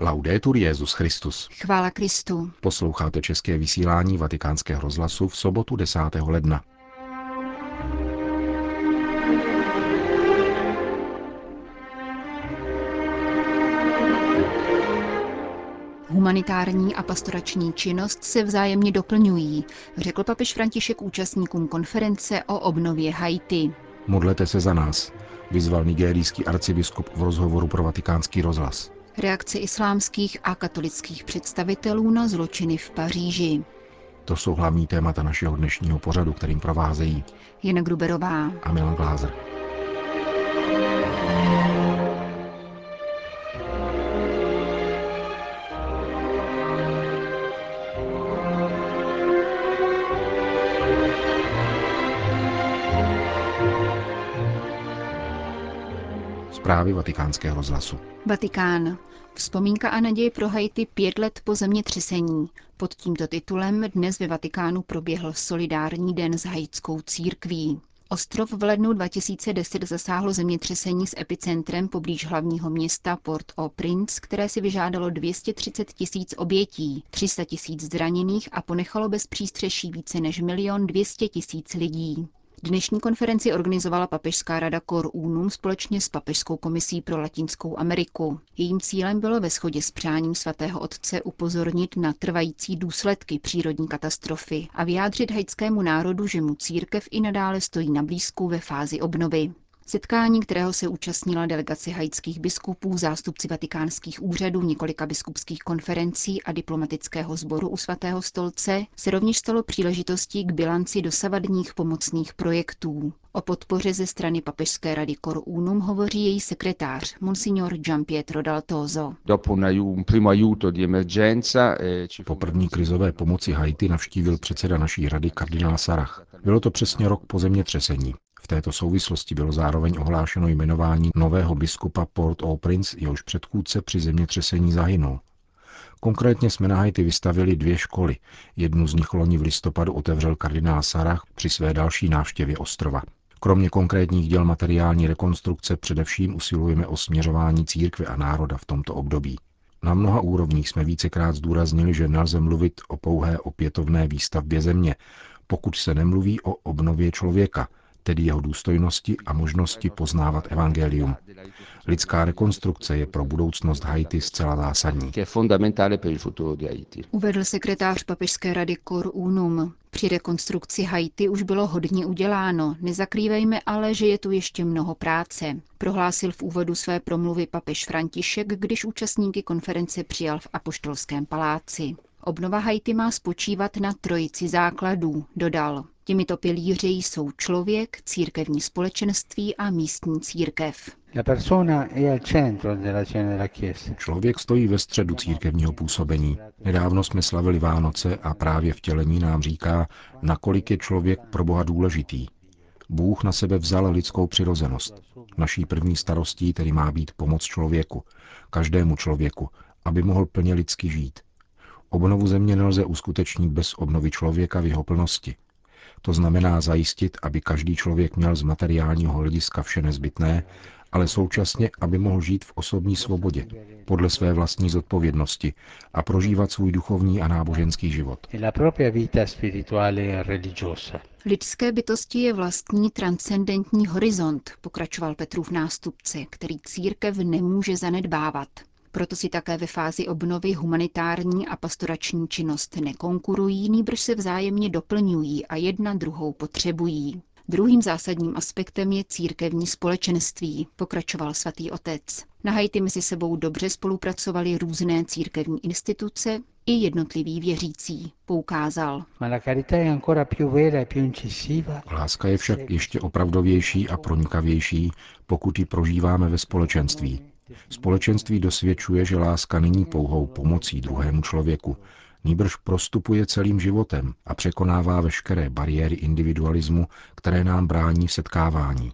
Laudetur Jezus Christus. Chvála Kristu. Posloucháte české vysílání Vatikánského rozhlasu v sobotu 10. ledna. Humanitární a pastorační činnost se vzájemně doplňují, řekl papež František účastníkům konference o obnově Haiti. Modlete se za nás, vyzval nigerijský arcibiskup v rozhovoru pro vatikánský rozhlas. Reakce islámských a katolických představitelů na zločiny v Paříži. To jsou hlavní témata našeho dnešního pořadu, kterým provázejí Jana Gruberová a Milan Glázer. Zprávy vatikánského rozhlasu. Vatikán. Vzpomínka a naděje pro Haiti pět let po zemětřesení. Pod tímto titulem dnes ve Vatikánu proběhl solidární den s haitskou církví. Ostrov v lednu 2010 zasáhlo zemětřesení s epicentrem poblíž hlavního města Port-au-Prince, které si vyžádalo 230 tisíc obětí, 300 tisíc zraněných a ponechalo bez přístřeší více než milion 200 tisíc lidí. Dnešní konferenci organizovala Papežská rada Cor Unum společně s Papežskou komisí pro Latinskou Ameriku. Jejím cílem bylo ve shodě s přáním svatého otce upozornit na trvající důsledky přírodní katastrofy a vyjádřit haitskému národu, že mu církev i nadále stojí na blízku ve fázi obnovy. Setkání, kterého se účastnila delegace haitských biskupů, zástupci vatikánských úřadů, několika biskupských konferencí a diplomatického sboru u svatého stolce, se rovněž stalo příležitostí k bilanci dosavadních pomocných projektů. O podpoře ze strany Papežské rady Cor Unum hovoří její sekretář, monsignor Giampietro Daltozo. Po první krizové pomoci Haiti navštívil předseda naší rady kardinál Sarach. Bylo to přesně rok po zemětřesení. Této souvislosti bylo zároveň ohlášeno jmenování nového biskupa Port-au-Prince, jehož předchůdce při zemětřesení zahynul. Konkrétně jsme na Haiti vystavili dvě školy. Jednu z nich loni v listopadu otevřel kardinál Sarah při své další návštěvě ostrova. Kromě konkrétních děl materiální rekonstrukce především usilujeme o směřování církve a národa v tomto období. Na mnoha úrovních jsme vícekrát zdůraznili, že nelze mluvit o pouhé opětovné výstavbě země, pokud se nemluví o obnově člověka, tedy jeho důstojnosti a možnosti poznávat evangelium. Lidská rekonstrukce je pro budoucnost Haiti zcela zásadní. Uvedl sekretář papežské rady Cor Unum. Při rekonstrukci Haiti už bylo hodně uděláno, nezakrývejme ale, že je tu ještě mnoho práce. Prohlásil v úvodu své promluvy papež František, když účastníky konference přijal v Apoštolském paláci. Obnova Haiti má spočívat na trojici základů, dodal. Těmito pilíři jsou člověk, církevní společenství a místní církev. Člověk stojí ve středu církevního působení. Nedávno jsme slavili Vánoce a právě vtělení nám říká, nakolik je člověk pro Boha důležitý. Bůh na sebe vzal lidskou přirozenost. Naší první starostí tedy má být pomoc člověku, každému člověku, aby mohl plně lidsky žít. Obnovu země nelze uskutečnit bez obnovy člověka v jeho plnosti. To znamená zajistit, aby každý člověk měl z materiálního hlediska vše nezbytné, ale současně, aby mohl žít v osobní svobodě, podle své vlastní zodpovědnosti a prožívat svůj duchovní a náboženský život. Lidské bytosti je vlastní transcendentní horizont, pokračoval Petrův nástupce, který církev nemůže zanedbávat. Proto si také ve fázi obnovy humanitární a pastorační činnost nekonkurují, nýbrž se vzájemně doplňují a jedna druhou potřebují. Druhým zásadním aspektem je církevní společenství, pokračoval svatý otec. Na Haiti mezi sebou dobře spolupracovali různé církevní instituce i jednotliví věřící, poukázal. Láska je však ještě opravdovější a pronikavější, pokud ji prožíváme ve společenství. Společenství dosvědčuje, že láska není pouhou pomocí druhému člověku, nýbrž prostupuje celým životem a překonává veškeré bariéry individualismu, které nám brání v setkávání.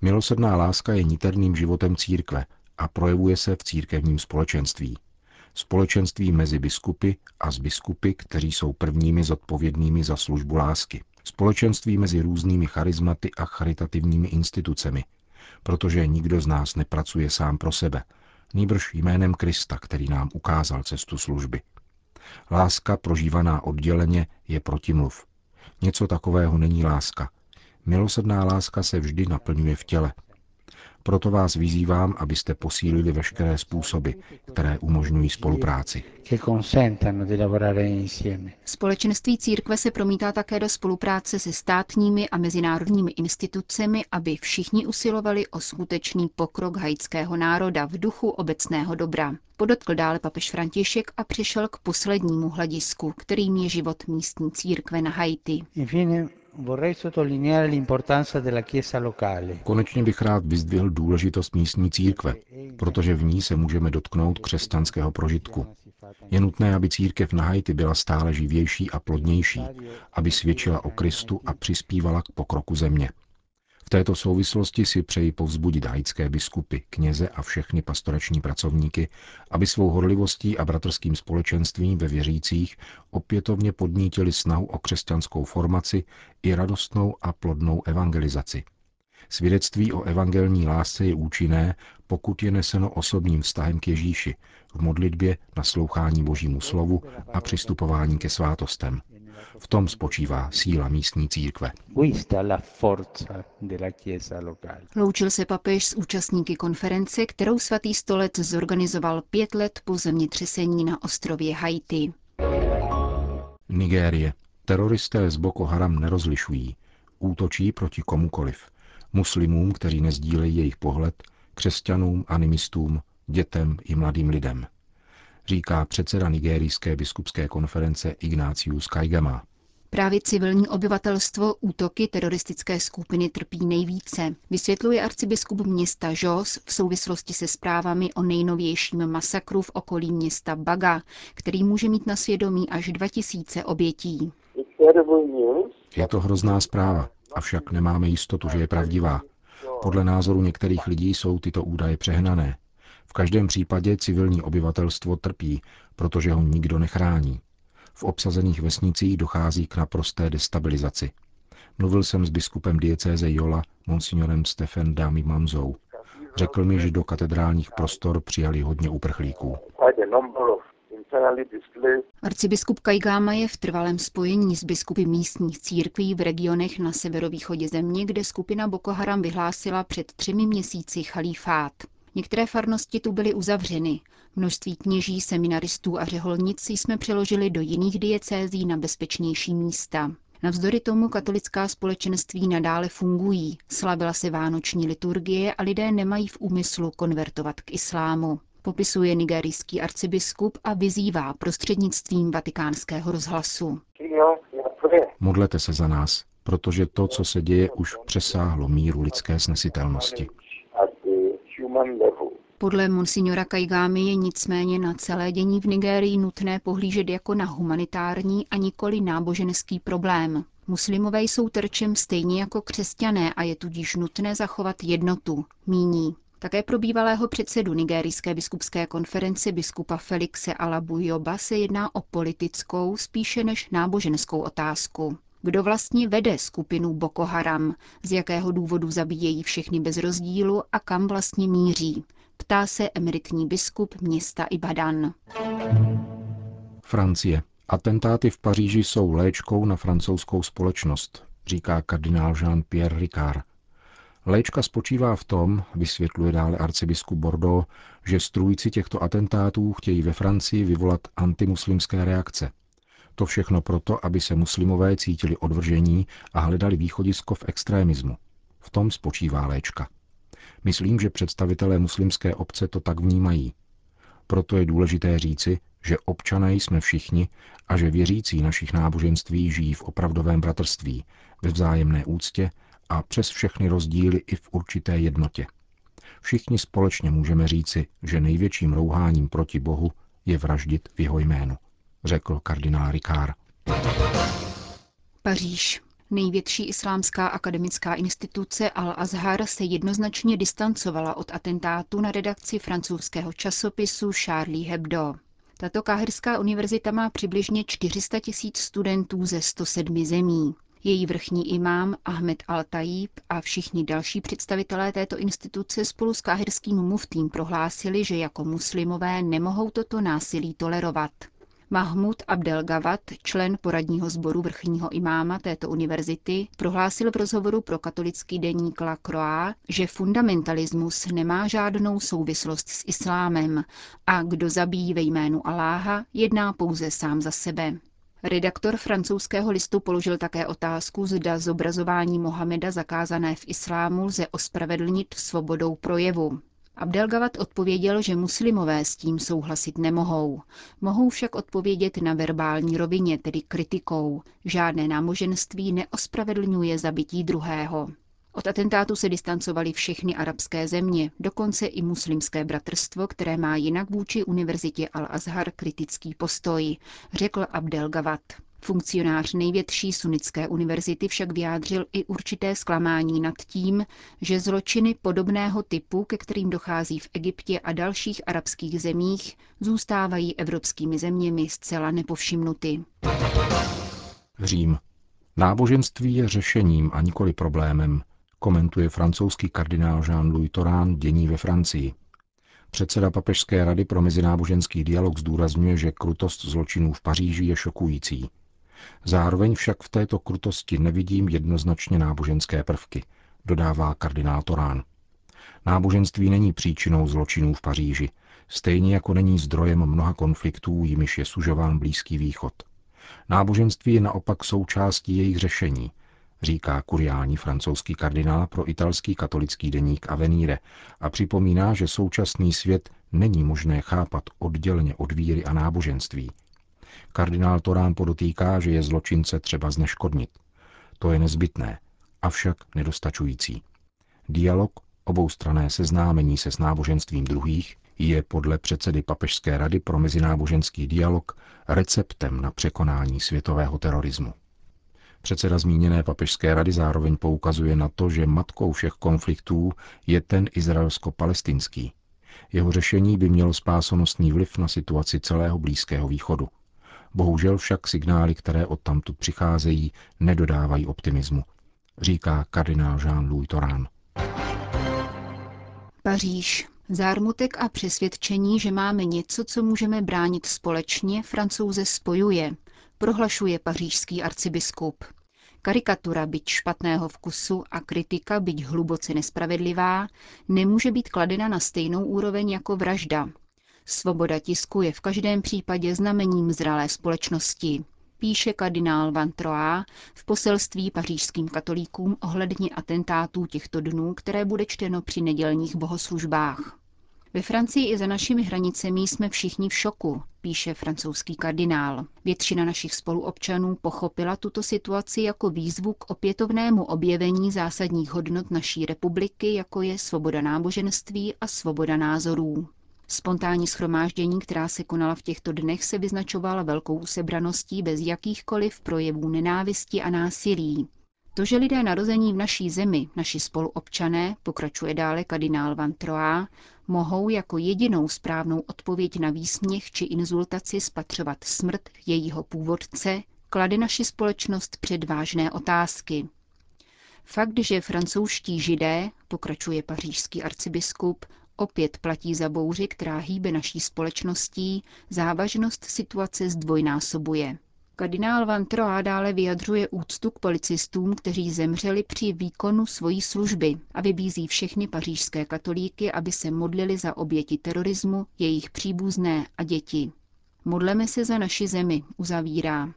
Milosrdná láska je niterným životem církve a projevuje se v církevním společenství. Společenství mezi biskupy a z biskupy, kteří jsou prvními zodpovědnými za službu lásky. Společenství mezi různými charizmaty a charitativními institucemi, protože nikdo z nás nepracuje sám pro sebe, nýbrž jménem Krista, který nám ukázal cestu služby. Láska prožívaná odděleně je protimluv. Něco takového není láska. Milosrdná láska se vždy naplňuje v těle. Proto vás vyzývám, abyste posílili veškeré způsoby, které umožňují spolupráci. Společenství církve se promítá také do spolupráce se státními a mezinárodními institucemi, aby všichni usilovali o skutečný pokrok haitského národa v duchu obecného dobra. Podotkl dále papež František a přišel k poslednímu hledisku, kterým je život místní církve na Haiti. Konečně bych rád vyzdvihl důležitost místní církve, protože v ní se můžeme dotknout křesťanského prožitku. Je nutné, aby církev na Haiti byla stále živější a plodnější, aby svědčila o Kristu a přispívala k pokroku země. V této souvislosti si přeji povzbudit haitské biskupy, kněze a všechny pastorační pracovníky, aby svou horlivostí a bratrským společenstvím ve věřících opětovně podnítili snahu o křesťanskou formaci i radostnou a plodnou evangelizaci. Svědectví o evangelní lásce je účinné, pokud je neseno osobním vztahem k Ježíši, v modlitbě, naslouchání Božímu slovu a přistupování ke svátostem. V tom spočívá síla místní církve. Loučil se papež s účastníky konference, kterou svatý stolec zorganizoval pět let po zemětřesení na ostrově Haiti. Nigérie. Teroristé z Boko Haram nerozlišují. Útočí proti komukoliv. Muslimům, kteří nezdílejí jejich pohled, křesťanům, animistům, dětem i mladým lidem říká předseda nigérijské biskupské konference Ignácius Kaigama. Právě civilní obyvatelstvo útoky teroristické skupiny trpí nejvíce, vysvětluje arcibiskup města Jos v souvislosti se zprávami o nejnovějším masakru v okolí města Baga, který může mít na svědomí až 2000 obětí. Je to hrozná zpráva, avšak nemáme jistotu, že je pravdivá. Podle názoru některých lidí jsou tyto údaje přehnané. V každém případě civilní obyvatelstvo trpí, protože ho nikdo nechrání. V obsazených vesnicích dochází k naprosté destabilizaci. Mluvil jsem s biskupem diecéze Jola, monsignorem Stefan Dámy Mamzou. Řekl mi, že do katedrálních prostor přijali hodně uprchlíků. Arcibiskup Kajgáma je v trvalém spojení s biskupy místních církví v regionech na severovýchodě země, kde skupina Boko Haram vyhlásila před třemi měsíci chalífát. Některé farnosti tu byly uzavřeny. Množství kněží, seminaristů a řeholnic jsme přeložili do jiných diecézí na bezpečnější místa. Navzdory tomu katolická společenství nadále fungují, slavila se vánoční liturgie a lidé nemají v úmyslu konvertovat k islámu. Popisuje nigerijský arcibiskup a vyzývá prostřednictvím vatikánského rozhlasu. Modlete se za nás, protože to, co se děje, už přesáhlo míru lidské snesitelnosti. Podle monsignora Kajgámy je nicméně na celé dění v Nigérii nutné pohlížet jako na humanitární a nikoli náboženský problém. Muslimové jsou terčem stejně jako křesťané a je tudíž nutné zachovat jednotu, míní. Také pro bývalého předsedu Nigérijské biskupské konference biskupa Felixe Alabujoba se jedná o politickou spíše než náboženskou otázku. Kdo vlastně vede skupinu Boko Haram, z jakého důvodu zabíjejí všechny bez rozdílu a kam vlastně míří, ptá se emeritní biskup města Ibadan. Francie. Atentáty v Paříži jsou léčkou na francouzskou společnost, říká kardinál Jean-Pierre Ricard. Léčka spočívá v tom, vysvětluje dále arcibiskup Bordeaux, že strůjci těchto atentátů chtějí ve Francii vyvolat antimuslimské reakce. To všechno proto, aby se muslimové cítili odvržení a hledali východisko v extrémismu. V tom spočívá léčka. Myslím, že představitelé muslimské obce to tak vnímají. Proto je důležité říci, že občané jsme všichni a že věřící našich náboženství žijí v opravdovém bratrství, ve vzájemné úctě a přes všechny rozdíly i v určité jednotě. Všichni společně můžeme říci, že největším rouháním proti Bohu je vraždit v jeho jménu řekl kardinál Ricard. Paříž. Největší islámská akademická instituce Al-Azhar se jednoznačně distancovala od atentátu na redakci francouzského časopisu Charlie Hebdo. Tato káhirská univerzita má přibližně 400 tisíc studentů ze 107 zemí. Její vrchní imám Ahmed al-Tajib a všichni další představitelé této instituce spolu s káhirským muftým prohlásili, že jako muslimové nemohou toto násilí tolerovat. Mahmud Abdel Gawad, člen poradního sboru vrchního imáma této univerzity, prohlásil v rozhovoru pro katolický deník La Croix, že fundamentalismus nemá žádnou souvislost s islámem a kdo zabíjí ve jménu Aláha, jedná pouze sám za sebe. Redaktor francouzského listu položil také otázku, zda zobrazování Mohameda zakázané v islámu lze ospravedlnit svobodou projevu. Abdelgawad odpověděl, že muslimové s tím souhlasit nemohou. Mohou však odpovědět na verbální rovině, tedy kritikou. Žádné náboženství neospravedlňuje zabití druhého. Od atentátu se distancovali všechny arabské země, dokonce i muslimské bratrstvo, které má jinak vůči univerzitě Al-Azhar kritický postoj, řekl Abdel Gawad. Funkcionář největší sunnické univerzity však vyjádřil i určité zklamání nad tím, že zločiny podobného typu, ke kterým dochází v Egyptě a dalších arabských zemích, zůstávají evropskými zeměmi zcela nepovšimnuty. Řím. Náboženství je řešením a nikoli problémem, komentuje francouzský kardinál Jean-Louis Torán dění ve Francii. Předseda Papežské rady pro mezináboženský dialog zdůrazňuje, že krutost zločinů v Paříži je šokující. Zároveň však v této krutosti nevidím jednoznačně náboženské prvky, dodává kardinál Torán. Náboženství není příčinou zločinů v Paříži, stejně jako není zdrojem mnoha konfliktů, jimiž je sužován Blízký východ. Náboženství je naopak součástí jejich řešení, říká kuriální francouzský kardinál pro italský katolický deník Avenire a připomíná, že současný svět není možné chápat odděleně od víry a náboženství. Kardinál Torán podotýká, že je zločince třeba zneškodnit. To je nezbytné, avšak nedostačující. Dialog, oboustrané seznámení se s náboženstvím druhých, je podle předsedy Papežské rady pro mezináboženský dialog receptem na překonání světového terorismu. Předseda zmíněné papežské rady zároveň poukazuje na to, že matkou všech konfliktů je ten izraelsko-palestinský. Jeho řešení by mělo spásonostný vliv na situaci celého Blízkého východu. Bohužel však signály, které odtamtud přicházejí, nedodávají optimismu, říká kardinál Jean-Louis Torán. Paříž. Zármutek a přesvědčení, že máme něco, co můžeme bránit společně, francouze spojuje, prohlašuje pařížský arcibiskup. Karikatura, byť špatného vkusu a kritika, byť hluboce nespravedlivá, nemůže být kladena na stejnou úroveň jako vražda. Svoboda tisku je v každém případě znamením zralé společnosti, píše kardinál Van Troa v poselství pařížským katolíkům ohledně atentátů těchto dnů, které bude čteno při nedělních bohoslužbách. Ve Francii i za našimi hranicemi jsme všichni v šoku, píše francouzský kardinál. Většina našich spoluobčanů pochopila tuto situaci jako výzvu k opětovnému objevení zásadních hodnot naší republiky, jako je svoboda náboženství a svoboda názorů. Spontánní schromáždění, která se konala v těchto dnech, se vyznačovala velkou sebraností bez jakýchkoliv projevů nenávisti a násilí. To, že lidé narození v naší zemi, naši spoluobčané, pokračuje dále kardinál Van Troa, mohou jako jedinou správnou odpověď na výsměch či inzultaci spatřovat smrt jejího původce, klade naši společnost před vážné otázky. Fakt, že francouzští židé, pokračuje pařížský arcibiskup, opět platí za bouři, která hýbe naší společností, závažnost situace zdvojnásobuje. Kardinál Van Troa dále vyjadřuje úctu k policistům, kteří zemřeli při výkonu svojí služby a vybízí všechny pařížské katolíky, aby se modlili za oběti terorismu, jejich příbuzné a děti. Modleme se za naši zemi, uzavírá.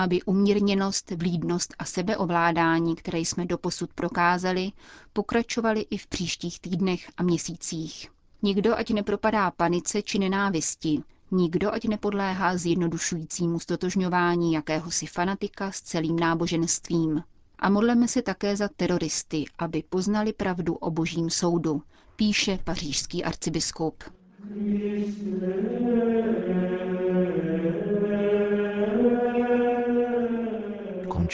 Aby umírněnost, vlídnost a sebeovládání, které jsme doposud prokázali, pokračovaly i v příštích týdnech a měsících. Nikdo ať nepropadá panice či nenávisti, Nikdo ať nepodléhá zjednodušujícímu stotožňování jakéhosi fanatika s celým náboženstvím. A modleme se také za teroristy, aby poznali pravdu o božím soudu, píše pařížský arcibiskup.